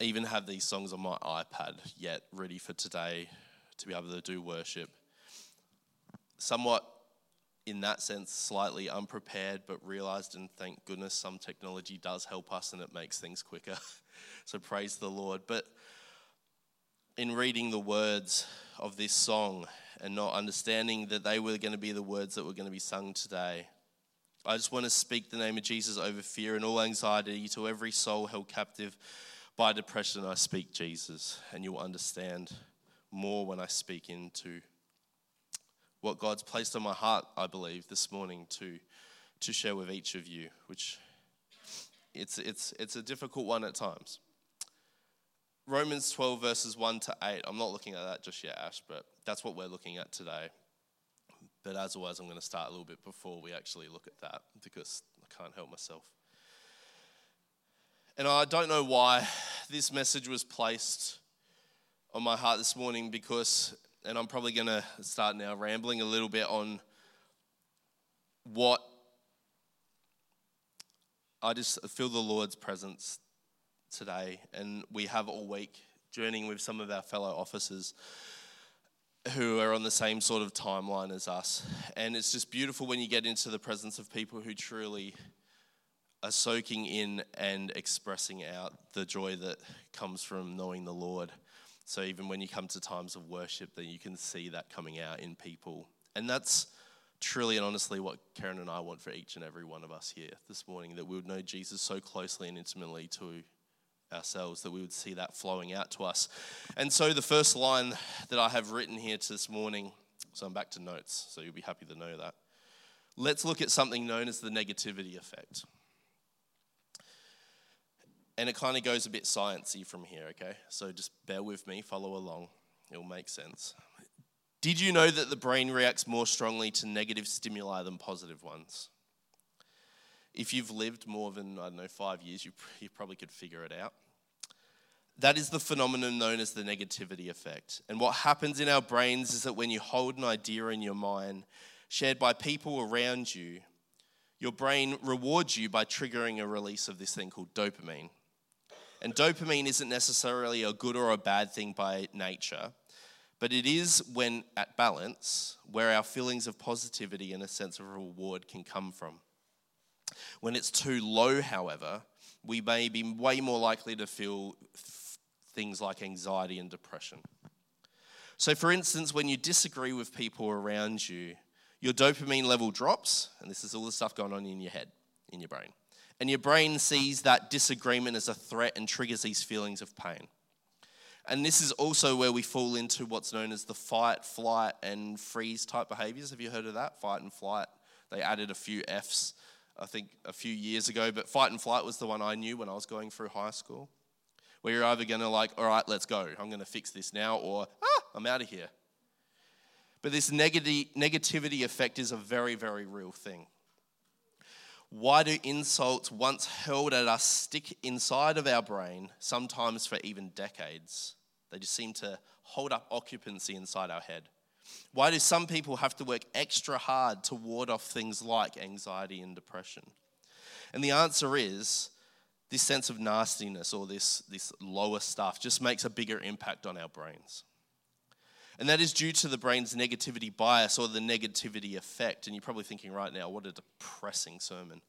even have these songs on my iPad yet, ready for today to be able to do worship. Somewhat, in that sense, slightly unprepared, but realized, and thank goodness some technology does help us and it makes things quicker. so praise the Lord. But in reading the words of this song and not understanding that they were going to be the words that were going to be sung today, I just want to speak the name of Jesus over fear and all anxiety to every soul held captive by depression. I speak Jesus, and you'll understand more when I speak into what God's placed on my heart, I believe, this morning to, to share with each of you, which it's, it's, it's a difficult one at times. Romans 12, verses 1 to 8. I'm not looking at that just yet, Ash, but that's what we're looking at today. But as always, I'm going to start a little bit before we actually look at that because I can't help myself. And I don't know why this message was placed on my heart this morning because, and I'm probably going to start now rambling a little bit on what I just feel the Lord's presence today. And we have all week journeying with some of our fellow officers who are on the same sort of timeline as us. And it's just beautiful when you get into the presence of people who truly are soaking in and expressing out the joy that comes from knowing the Lord. So even when you come to times of worship, then you can see that coming out in people. And that's truly and honestly what Karen and I want for each and every one of us here this morning that we would know Jesus so closely and intimately to ourselves that we would see that flowing out to us. And so the first line that I have written here this morning, so I'm back to notes, so you'll be happy to know that. Let's look at something known as the negativity effect. And it kind of goes a bit sciencey from here, okay? So just bear with me, follow along. It'll make sense. Did you know that the brain reacts more strongly to negative stimuli than positive ones? If you've lived more than, I don't know, five years, you, you probably could figure it out. That is the phenomenon known as the negativity effect. And what happens in our brains is that when you hold an idea in your mind shared by people around you, your brain rewards you by triggering a release of this thing called dopamine. And dopamine isn't necessarily a good or a bad thing by nature, but it is when at balance where our feelings of positivity and a sense of reward can come from. When it's too low, however, we may be way more likely to feel things like anxiety and depression. So, for instance, when you disagree with people around you, your dopamine level drops, and this is all the stuff going on in your head, in your brain. And your brain sees that disagreement as a threat and triggers these feelings of pain. And this is also where we fall into what's known as the fight, flight, and freeze type behaviors. Have you heard of that? Fight and flight. They added a few F's I think, a few years ago, but fight and flight was the one I knew when I was going through high school, where you're either going to, like, all right, let's go, I'm going to fix this now, or, ah, I'm out of here. But this negativity effect is a very, very real thing. Why do insults once held at us stick inside of our brain, sometimes for even decades? They just seem to hold up occupancy inside our head. Why do some people have to work extra hard to ward off things like anxiety and depression? And the answer is this sense of nastiness or this, this lower stuff just makes a bigger impact on our brains. And that is due to the brain's negativity bias or the negativity effect. And you're probably thinking right now, what a depressing sermon.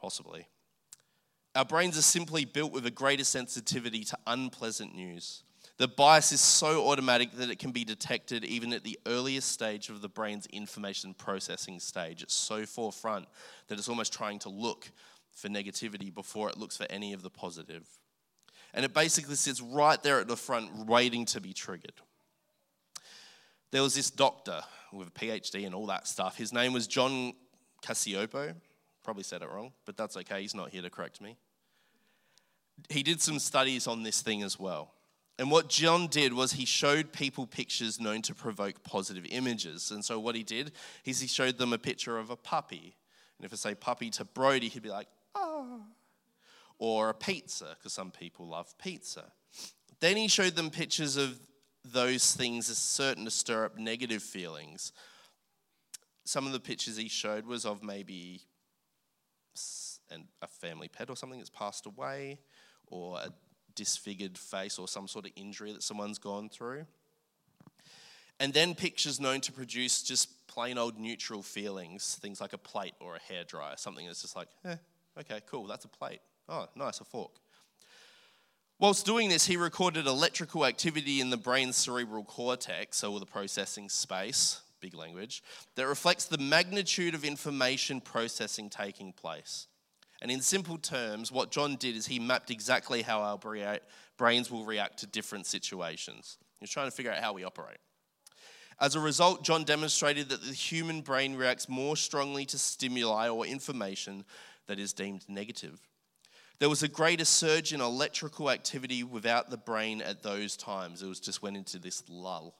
Possibly. Our brains are simply built with a greater sensitivity to unpleasant news. The bias is so automatic that it can be detected even at the earliest stage of the brain's information processing stage. It's so forefront that it's almost trying to look for negativity before it looks for any of the positive. And it basically sits right there at the front, waiting to be triggered. There was this doctor with a PhD and all that stuff. His name was John Cacioppo. Probably said it wrong, but that's okay. He's not here to correct me. He did some studies on this thing as well. And what John did was he showed people pictures known to provoke positive images. And so what he did is he showed them a picture of a puppy. And if I say puppy to Brody, he'd be like, ah. Or a pizza, because some people love pizza. Then he showed them pictures of those things are certain to stir up negative feelings. Some of the pictures he showed was of maybe a family pet or something that's passed away, or a disfigured face or some sort of injury that someone's gone through. And then pictures known to produce just plain old neutral feelings, things like a plate or a hairdryer, something that's just like, eh, okay, cool, that's a plate. Oh, nice, a fork. Whilst doing this, he recorded electrical activity in the brain's cerebral cortex, so the processing space, big language, that reflects the magnitude of information processing taking place. And in simple terms, what John did is he mapped exactly how our brains will react to different situations. He's trying to figure out how we operate. As a result, John demonstrated that the human brain reacts more strongly to stimuli or information that is deemed negative. There was a greater surge in electrical activity without the brain at those times. It was just went into this lull.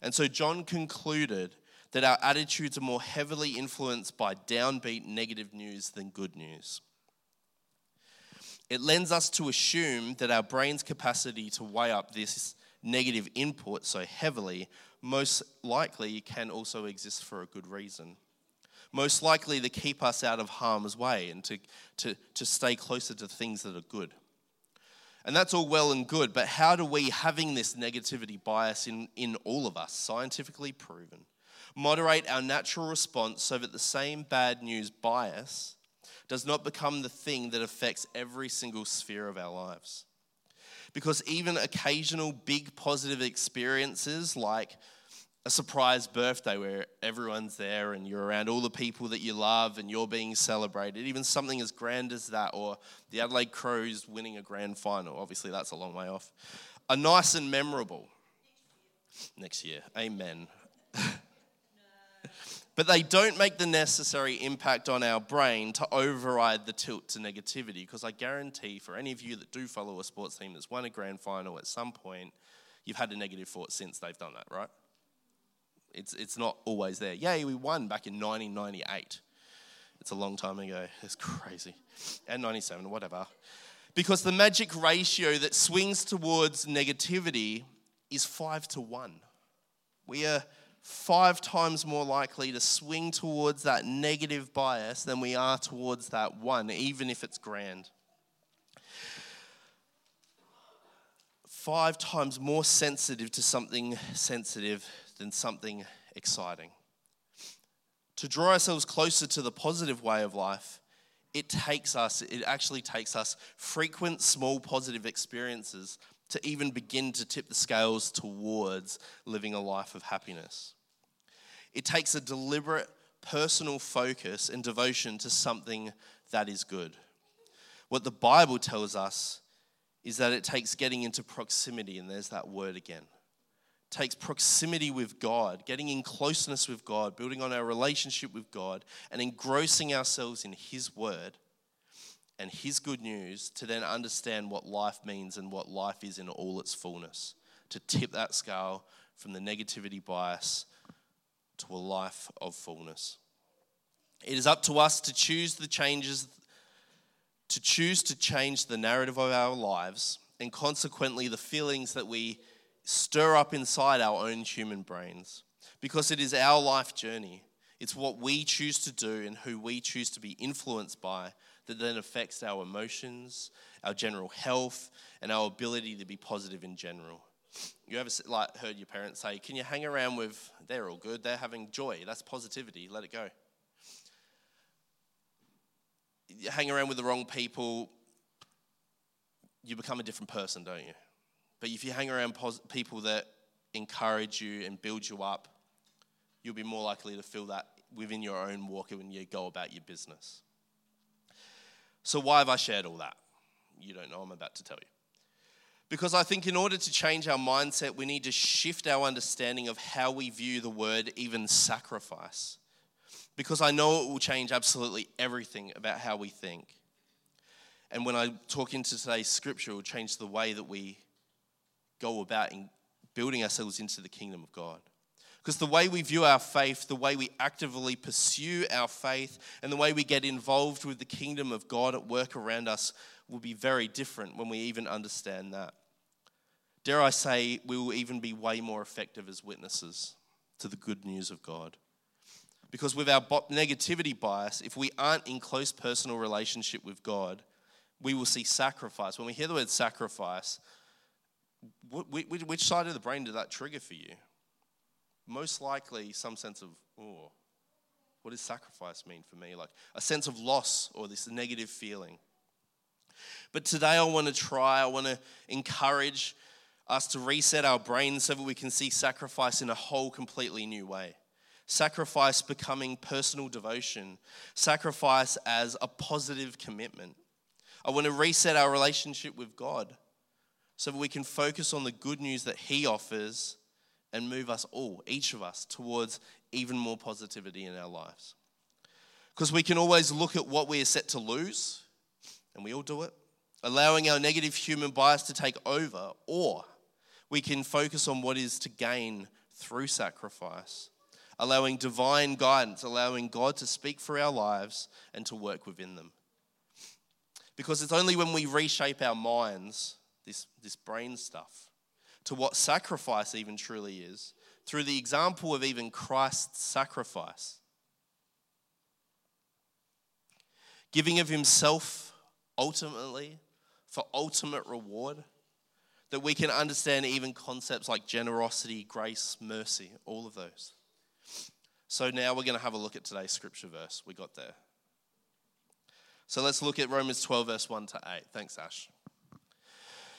And so John concluded that our attitudes are more heavily influenced by downbeat negative news than good news. It lends us to assume that our brain's capacity to weigh up this negative input so heavily most likely can also exist for a good reason. Most likely to keep us out of harm's way and to, to, to stay closer to things that are good. And that's all well and good, but how do we, having this negativity bias in, in all of us, scientifically proven, moderate our natural response so that the same bad news bias does not become the thing that affects every single sphere of our lives? Because even occasional big positive experiences like a surprise birthday where everyone's there and you're around all the people that you love and you're being celebrated, even something as grand as that, or the Adelaide Crows winning a grand final, obviously that's a long way off, are nice and memorable. Next year, amen. but they don't make the necessary impact on our brain to override the tilt to negativity. Because I guarantee for any of you that do follow a sports team that's won a grand final at some point, you've had a negative thought since they've done that, right? It's, it's not always there. Yay, we won back in 1998. It's a long time ago. It's crazy. And 97, whatever. Because the magic ratio that swings towards negativity is five to one. We are five times more likely to swing towards that negative bias than we are towards that one, even if it's grand. Five times more sensitive to something sensitive than something exciting. To draw ourselves closer to the positive way of life, it takes us, it actually takes us frequent small positive experiences to even begin to tip the scales towards living a life of happiness. It takes a deliberate personal focus and devotion to something that is good. What the Bible tells us is that it takes getting into proximity, and there's that word again. Takes proximity with God, getting in closeness with God, building on our relationship with God, and engrossing ourselves in His word and His good news to then understand what life means and what life is in all its fullness. To tip that scale from the negativity bias to a life of fullness. It is up to us to choose the changes, to choose to change the narrative of our lives, and consequently the feelings that we stir up inside our own human brains. Because it is our life journey. It's what we choose to do and who we choose to be influenced by that then affects our emotions, our general health, and our ability to be positive in general. You ever like heard your parents say, "Can you hang around with? They're all good. They're having joy. That's positivity. Let it go." You hang around with the wrong people, you become a different person, don't you? But if you hang around pos- people that encourage you and build you up, you'll be more likely to feel that within your own walk when you go about your business. So, why have I shared all that? You don't know, I'm about to tell you. Because I think in order to change our mindset, we need to shift our understanding of how we view the word, even sacrifice. Because I know it will change absolutely everything about how we think. And when I talk into today's scripture, it will change the way that we go about in building ourselves into the kingdom of God. Because the way we view our faith, the way we actively pursue our faith, and the way we get involved with the kingdom of God at work around us will be very different when we even understand that. Dare I say, we will even be way more effective as witnesses to the good news of God. Because with our negativity bias, if we aren't in close personal relationship with God, we will see sacrifice. When we hear the word sacrifice, which side of the brain did that trigger for you? Most likely, some sense of, oh, what does sacrifice mean for me? Like a sense of loss or this negative feeling. But today, I want to try, I want to encourage us to reset our brains so that we can see sacrifice in a whole completely new way. Sacrifice becoming personal devotion, sacrifice as a positive commitment. I want to reset our relationship with God so that we can focus on the good news that He offers and move us all, each of us, towards even more positivity in our lives. Because we can always look at what we are set to lose, and we all do it, allowing our negative human bias to take over, or we can focus on what is to gain through sacrifice, allowing divine guidance, allowing God to speak for our lives and to work within them. Because it's only when we reshape our minds this, this brain stuff, to what sacrifice even truly is, through the example of even Christ's sacrifice. Giving of himself ultimately for ultimate reward, that we can understand even concepts like generosity, grace, mercy, all of those. So now we're going to have a look at today's scripture verse. We got there. So let's look at Romans 12, verse 1 to 8. Thanks, Ash.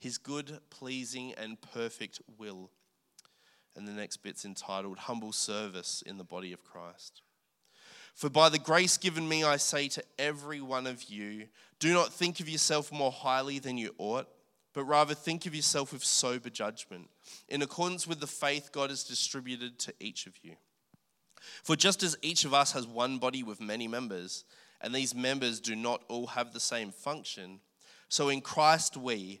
his good, pleasing, and perfect will. And the next bit's entitled Humble Service in the Body of Christ. For by the grace given me, I say to every one of you, do not think of yourself more highly than you ought, but rather think of yourself with sober judgment, in accordance with the faith God has distributed to each of you. For just as each of us has one body with many members, and these members do not all have the same function, so in Christ we,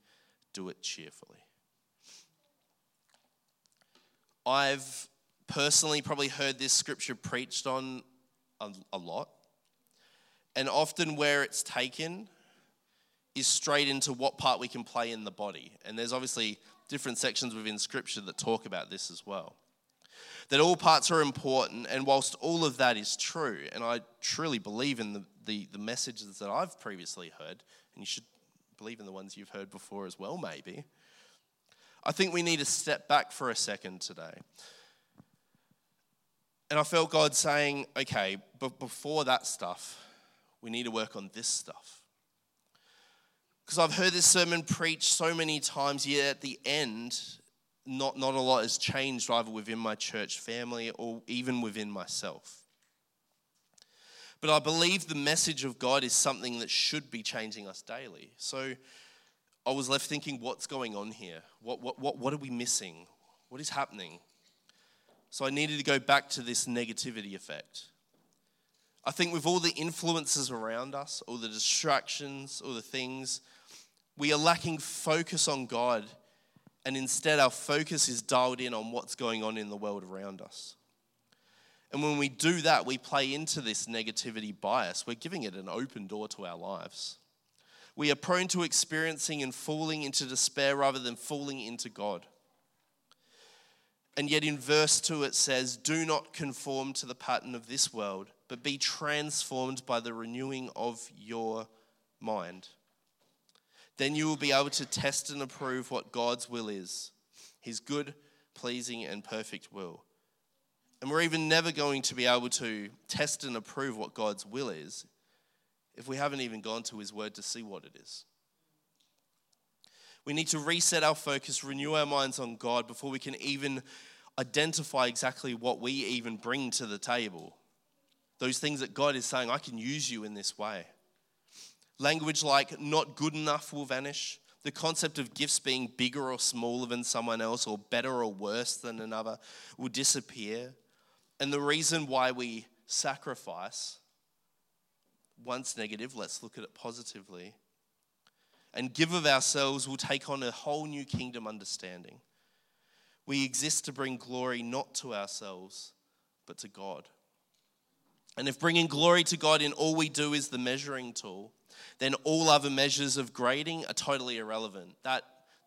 do it cheerfully. I've personally probably heard this scripture preached on a, a, lot. And often where it's taken is straight into what part we can play in the body. And there's obviously different sections within scripture that talk about this as well. That all parts are important, and whilst all of that is true, and I truly believe in the, the, the messages that I've previously heard, and you should believe in the ones you've heard before as well, maybe. I think we need to step back for a second today. And I felt God saying, okay, but before that stuff, we need to work on this stuff. Because I've heard this sermon preached so many times, yet at the end, not, not a lot has changed either within my church family or even within myself. But I believe the message of God is something that should be changing us daily. So I was left thinking, what's going on here? What, what, what, what are we missing? What is happening? So I needed to go back to this negativity effect. I think with all the influences around us, all the distractions, all the things, we are lacking focus on God, and instead our focus is dialed in on what's going on in the world around us. And when we do that, we play into this negativity bias. We're giving it an open door to our lives. We are prone to experiencing and falling into despair rather than falling into God. And yet in verse 2, it says, Do not conform to the pattern of this world, but be transformed by the renewing of your mind. Then you will be able to test and approve what God's will is his good, pleasing, and perfect will. And we're even never going to be able to test and approve what God's will is if we haven't even gone to His Word to see what it is. We need to reset our focus, renew our minds on God before we can even identify exactly what we even bring to the table. Those things that God is saying, I can use you in this way. Language like not good enough will vanish. The concept of gifts being bigger or smaller than someone else, or better or worse than another, will disappear. And the reason why we sacrifice, once negative, let's look at it positively, and give of ourselves will take on a whole new kingdom understanding. We exist to bring glory not to ourselves, but to God. And if bringing glory to God in all we do is the measuring tool, then all other measures of grading are totally irrelevant. That,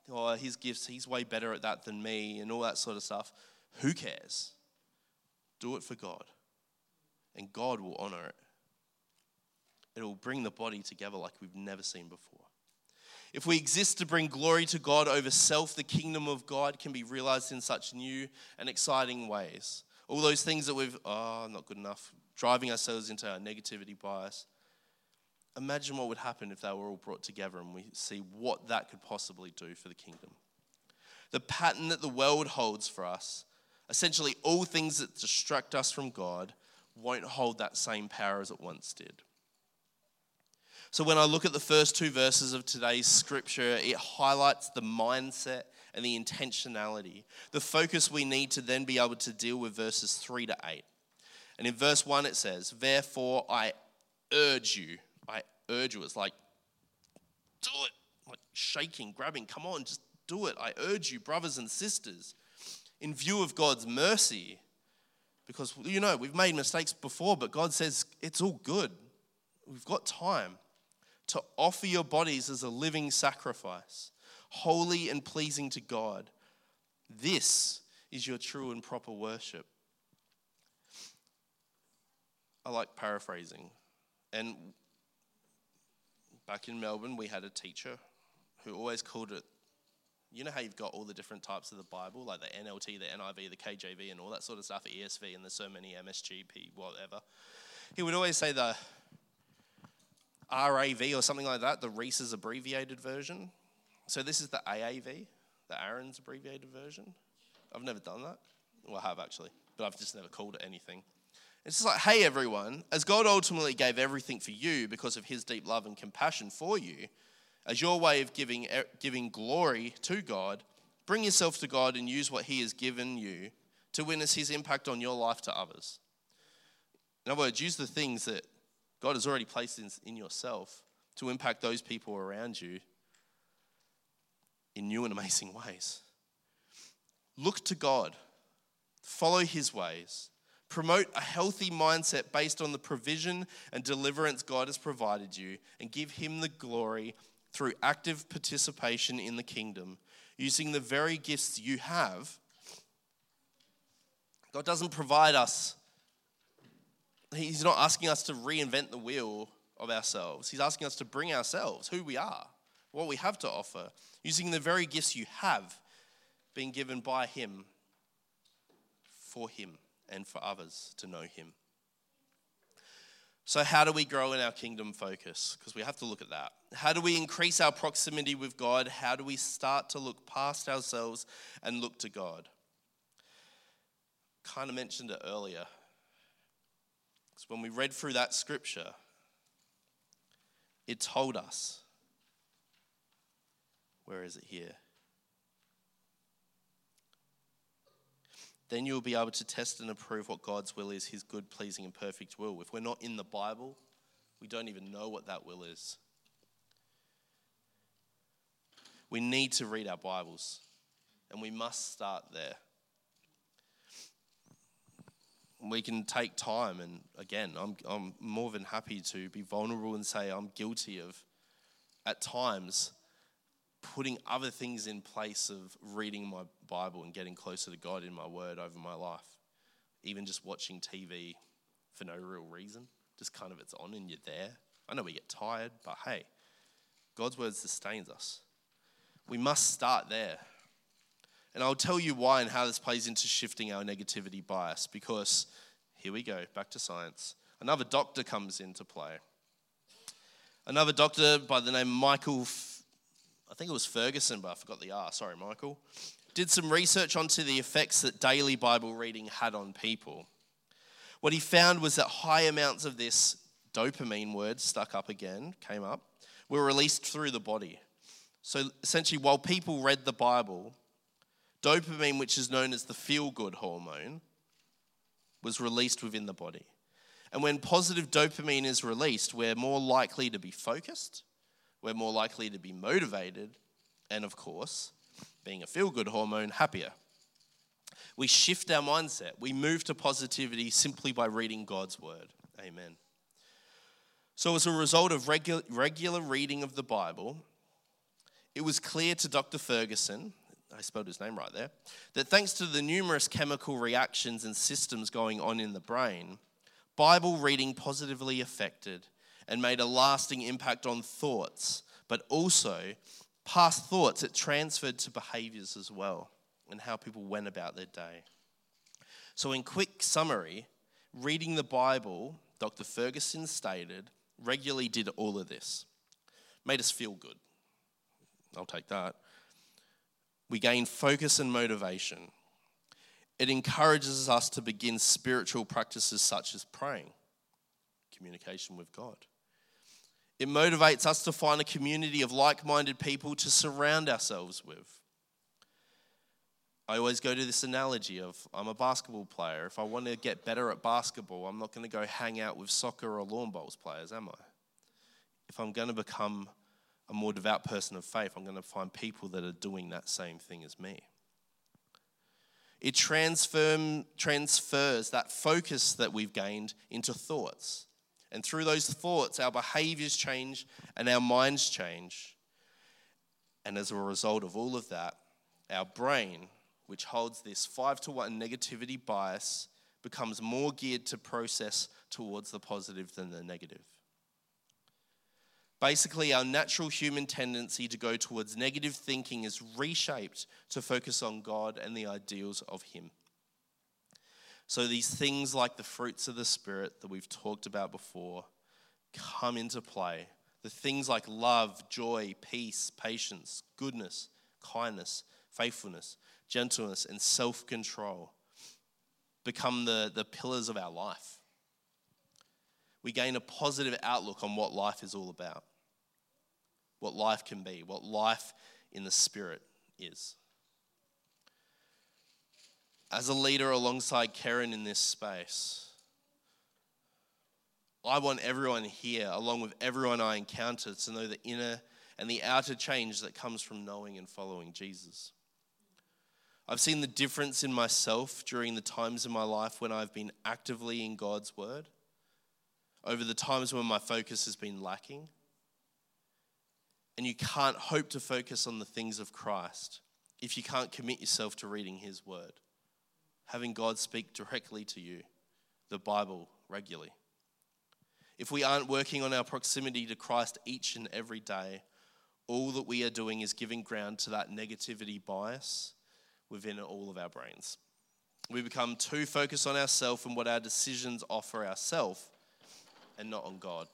oh, his gifts, he's way better at that than me, and all that sort of stuff. Who cares? Do it for God, and God will honor it. It'll bring the body together like we've never seen before. If we exist to bring glory to God over self, the kingdom of God can be realized in such new and exciting ways. All those things that we've, oh, not good enough, driving ourselves into our negativity bias. Imagine what would happen if they were all brought together and we see what that could possibly do for the kingdom. The pattern that the world holds for us, essentially all things that distract us from God, won't hold that same power as it once did. So when I look at the first two verses of today's scripture, it highlights the mindset and the intentionality, the focus we need to then be able to deal with verses 3 to 8. And in verse 1, it says, Therefore I urge you, I urge you. It's like, do it. Like shaking, grabbing, come on, just do it. I urge you, brothers and sisters, in view of God's mercy. Because, you know, we've made mistakes before, but God says it's all good. We've got time to offer your bodies as a living sacrifice, holy and pleasing to God. This is your true and proper worship. I like paraphrasing. And back in Melbourne, we had a teacher who always called it you know how you've got all the different types of the Bible, like the NLT, the NIV, the KJV, and all that sort of stuff, ESV, and there's so many MSGP, whatever. He would always say the RAV or something like that, the Reese's abbreviated version. So this is the AAV, the Aaron's abbreviated version. I've never done that. Well, I have actually, but I've just never called it anything. It's just like, hey, everyone, as God ultimately gave everything for you because of his deep love and compassion for you, as your way of giving, eh, giving glory to God, bring yourself to God and use what he has given you to witness his impact on your life to others. In other words, use the things that God has already placed in, in yourself to impact those people around you in new and amazing ways. Look to God, follow his ways, promote a healthy mindset based on the provision and deliverance God has provided you, and give him the glory through active participation in the kingdom, using the very gifts you have. God doesn't provide us He's not asking us to reinvent the wheel of ourselves. He's asking us to bring ourselves, who we are, what we have to offer, using the very gifts you have been given by Him for Him and for others to know Him. So, how do we grow in our kingdom focus? Because we have to look at that. How do we increase our proximity with God? How do we start to look past ourselves and look to God? Kind of mentioned it earlier. Because when we read through that scripture, it told us. Where is it here? Then you'll be able to test and approve what God's will is, his good, pleasing, and perfect will. If we're not in the Bible, we don't even know what that will is. We need to read our Bibles, and we must start there we can take time and again I'm, I'm more than happy to be vulnerable and say i'm guilty of at times putting other things in place of reading my bible and getting closer to god in my word over my life even just watching tv for no real reason just kind of it's on and you're there i know we get tired but hey god's word sustains us we must start there and I'll tell you why and how this plays into shifting our negativity bias because here we go, back to science. Another doctor comes into play. Another doctor by the name Michael I think it was Ferguson, but I forgot the R. Sorry, Michael. Did some research onto the effects that daily Bible reading had on people. What he found was that high amounts of this dopamine word stuck up again, came up, were released through the body. So essentially, while people read the Bible, dopamine, which is known as the feel good hormone, was released within the body. And when positive dopamine is released, we're more likely to be focused, we're more likely to be motivated, and of course, being a feel good hormone, happier. We shift our mindset. We move to positivity simply by reading God's word. Amen. So, as a result of regu- regular reading of the Bible, it was clear to Dr. Ferguson, I spelled his name right there, that thanks to the numerous chemical reactions and systems going on in the brain, Bible reading positively affected and made a lasting impact on thoughts, but also past thoughts, it transferred to behaviors as well and how people went about their day. So, in quick summary, reading the Bible, Dr. Ferguson stated, regularly did all of this. Made us feel good. I'll take that. We gain focus and motivation. It encourages us to begin spiritual practices such as praying, communication with God. It motivates us to find a community of like minded people to surround ourselves with. I always go to this analogy of I'm a basketball player. If I want to get better at basketball, I'm not going to go hang out with soccer or lawn bowls players, am I? If I'm going to become a more devout person of faith, I'm going to find people that are doing that same thing as me. It transform, transfers that focus that we've gained into thoughts. And through those thoughts, our behaviors change and our minds change. And as a result of all of that, our brain which holds this five to one negativity bias, becomes more geared to process towards the positive than the negative. Basically, our natural human tendency to go towards negative thinking is reshaped to focus on God and the ideals of Him. So, these things like the fruits of the Spirit that we've talked about before come into play. The things like love, joy, peace, patience, goodness, kindness, faithfulness, gentleness, and self control become the, the pillars of our life. We gain a positive outlook on what life is all about, what life can be, what life in the Spirit is. As a leader alongside Karen in this space, I want everyone here, along with everyone I encounter, to know the inner and the outer change that comes from knowing and following Jesus. I've seen the difference in myself during the times in my life when I've been actively in God's word, over the times when my focus has been lacking. And you can't hope to focus on the things of Christ if you can't commit yourself to reading His word, having God speak directly to you, the Bible regularly. If we aren't working on our proximity to Christ each and every day, all that we are doing is giving ground to that negativity bias within all of our brains. We become too focused on ourselves and what our decisions offer ourselves and not on God.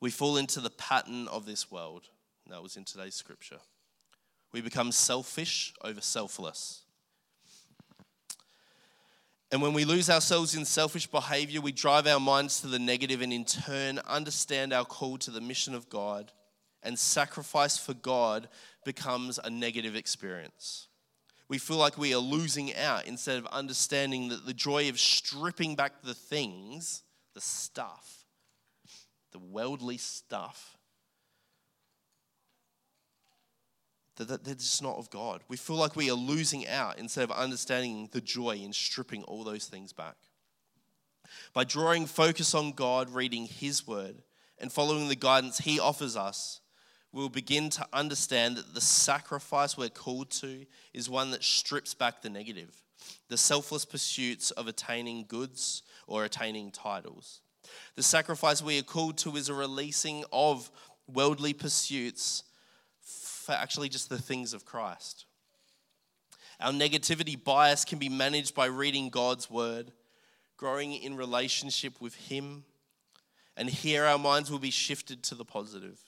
We fall into the pattern of this world. That was in today's scripture. We become selfish over selfless. And when we lose ourselves in selfish behavior, we drive our minds to the negative and in turn understand our call to the mission of God, and sacrifice for God becomes a negative experience. We feel like we are losing out instead of understanding that the joy of stripping back the things, the stuff, the worldly stuff, that, that they're just not of God. We feel like we are losing out instead of understanding the joy in stripping all those things back. By drawing focus on God, reading His word, and following the guidance He offers us, we'll begin to understand that the sacrifice we're called to is one that strips back the negative, the selfless pursuits of attaining goods or attaining titles. The sacrifice we are called to is a releasing of worldly pursuits for actually just the things of Christ. Our negativity bias can be managed by reading God's word, growing in relationship with Him, and here our minds will be shifted to the positive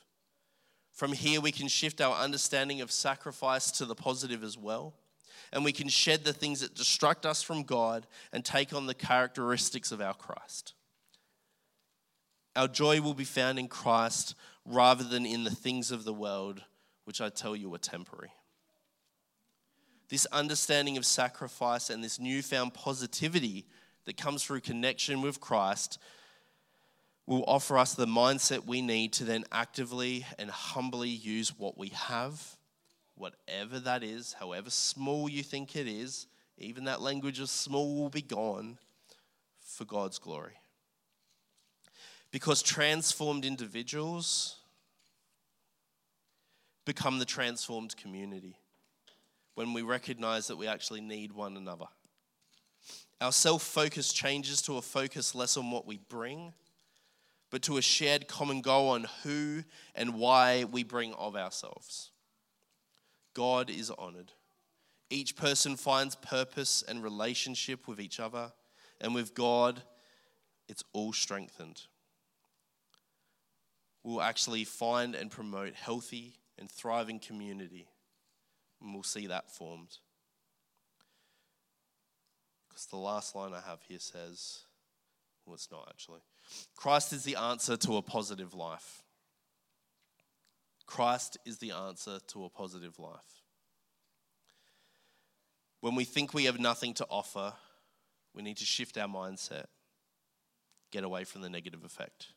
From here, we can shift our understanding of sacrifice to the positive as well. And we can shed the things that distract us from God and take on the characteristics of our Christ. Our joy will be found in Christ rather than in the things of the world, which I tell you are temporary. This understanding of sacrifice and this newfound positivity that comes through connection with Christ will offer us the mindset we need to then actively and humbly use what we have, whatever that is, however small you think it is, even that language of small will be gone for God's glory. Because transformed individuals become the transformed community when we recognize that we actually need one another. Our self focus changes to a focus less on what we bring but to a shared common goal on who and why we bring of ourselves. God is honored. Each person finds purpose and relationship with each other, and with God, it's all strengthened. We'll actually find and promote healthy and thriving community, and we'll see that formed. Because the last line I have here says, well, it's not actually. Christ is the answer to a positive life. Christ is the answer to a positive life. When we think we have nothing to offer, we need to shift our mindset, get away from the negative effect.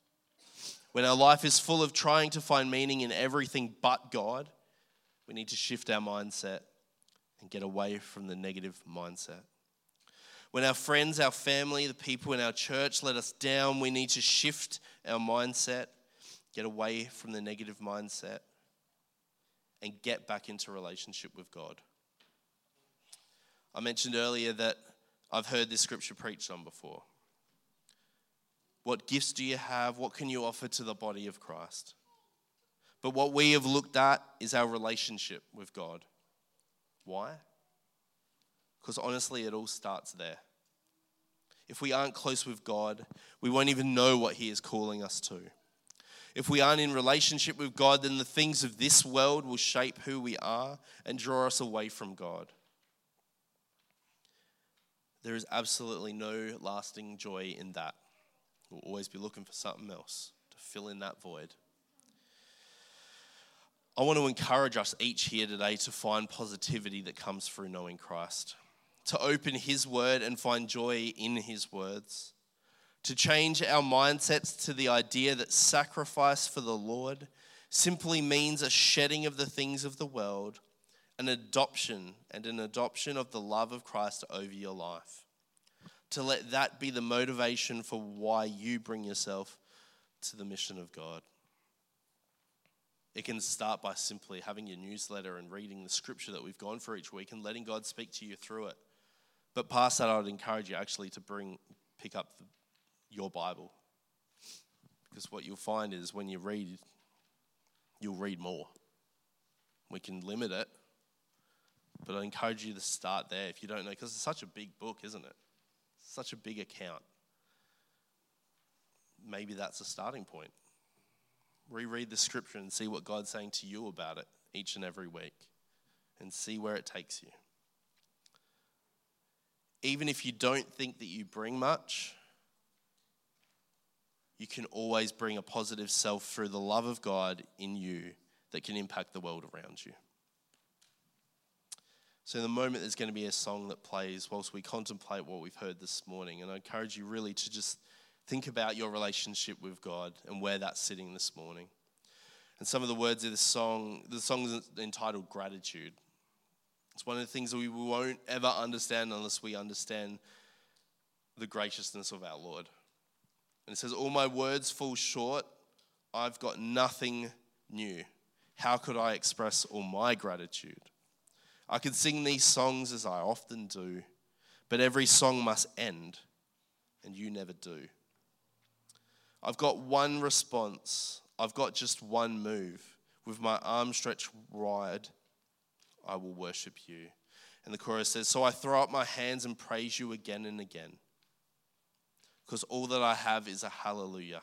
When our life is full of trying to find meaning in everything but God, we need to shift our mindset and get away from the negative mindset. When our friends, our family, the people in our church let us down, we need to shift our mindset, get away from the negative mindset, and get back into relationship with God. I mentioned earlier that I've heard this scripture preached on before. What gifts do you have? What can you offer to the body of Christ? But what we have looked at is our relationship with God. Why? Because honestly, it all starts there. If we aren't close with God, we won't even know what He is calling us to. If we aren't in relationship with God, then the things of this world will shape who we are and draw us away from God. There is absolutely no lasting joy in that. We'll always be looking for something else to fill in that void. I want to encourage us each here today to find positivity that comes through knowing Christ to open His word and find joy in His words, to change our mindsets to the idea that sacrifice for the Lord simply means a shedding of the things of the world, an adoption and an adoption of the love of Christ over your life. To let that be the motivation for why you bring yourself to the mission of God. It can start by simply having your newsletter and reading the scripture that we've gone for each week and letting God speak to you through it. But past that, I would encourage you actually to bring, pick up the, your Bible. Because what you'll find is when you read, you'll read more. We can limit it, but I encourage you to start there if you don't know, because it's such a big book, isn't it? Such a big account. Maybe that's a starting point. Reread the scripture and see what God's saying to you about it each and every week and see where it takes you even if you don't think that you bring much, you can always bring a positive self through the love of God in you that can impact the world around you. So, in the moment, there's going to be a song that plays whilst we contemplate what we've heard this morning. And I encourage you really to just think about your relationship with God and where that's sitting this morning. And some of the words of this song, the song is entitled Gratitude. It's one of the things that we won't ever understand unless we understand the graciousness of our Lord. And it says, All my words fall short. I've got nothing new. How could I express all my gratitude? I could sing these songs as I often do, but every song must end, and you never do. I've got one response, I've got just one move. With my arm stretched wide, I will worship you. And the chorus says, So I throw up my hands and praise you again and again. Because all that I have is a hallelujah.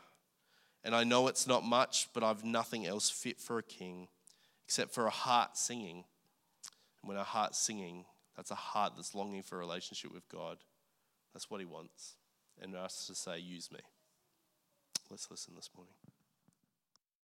And I know it's not much, but I've nothing else fit for a king except for a heart singing. When a heart's singing, that's a heart that's longing for a relationship with God. That's what he wants. And us to say, use me. Let's listen this morning.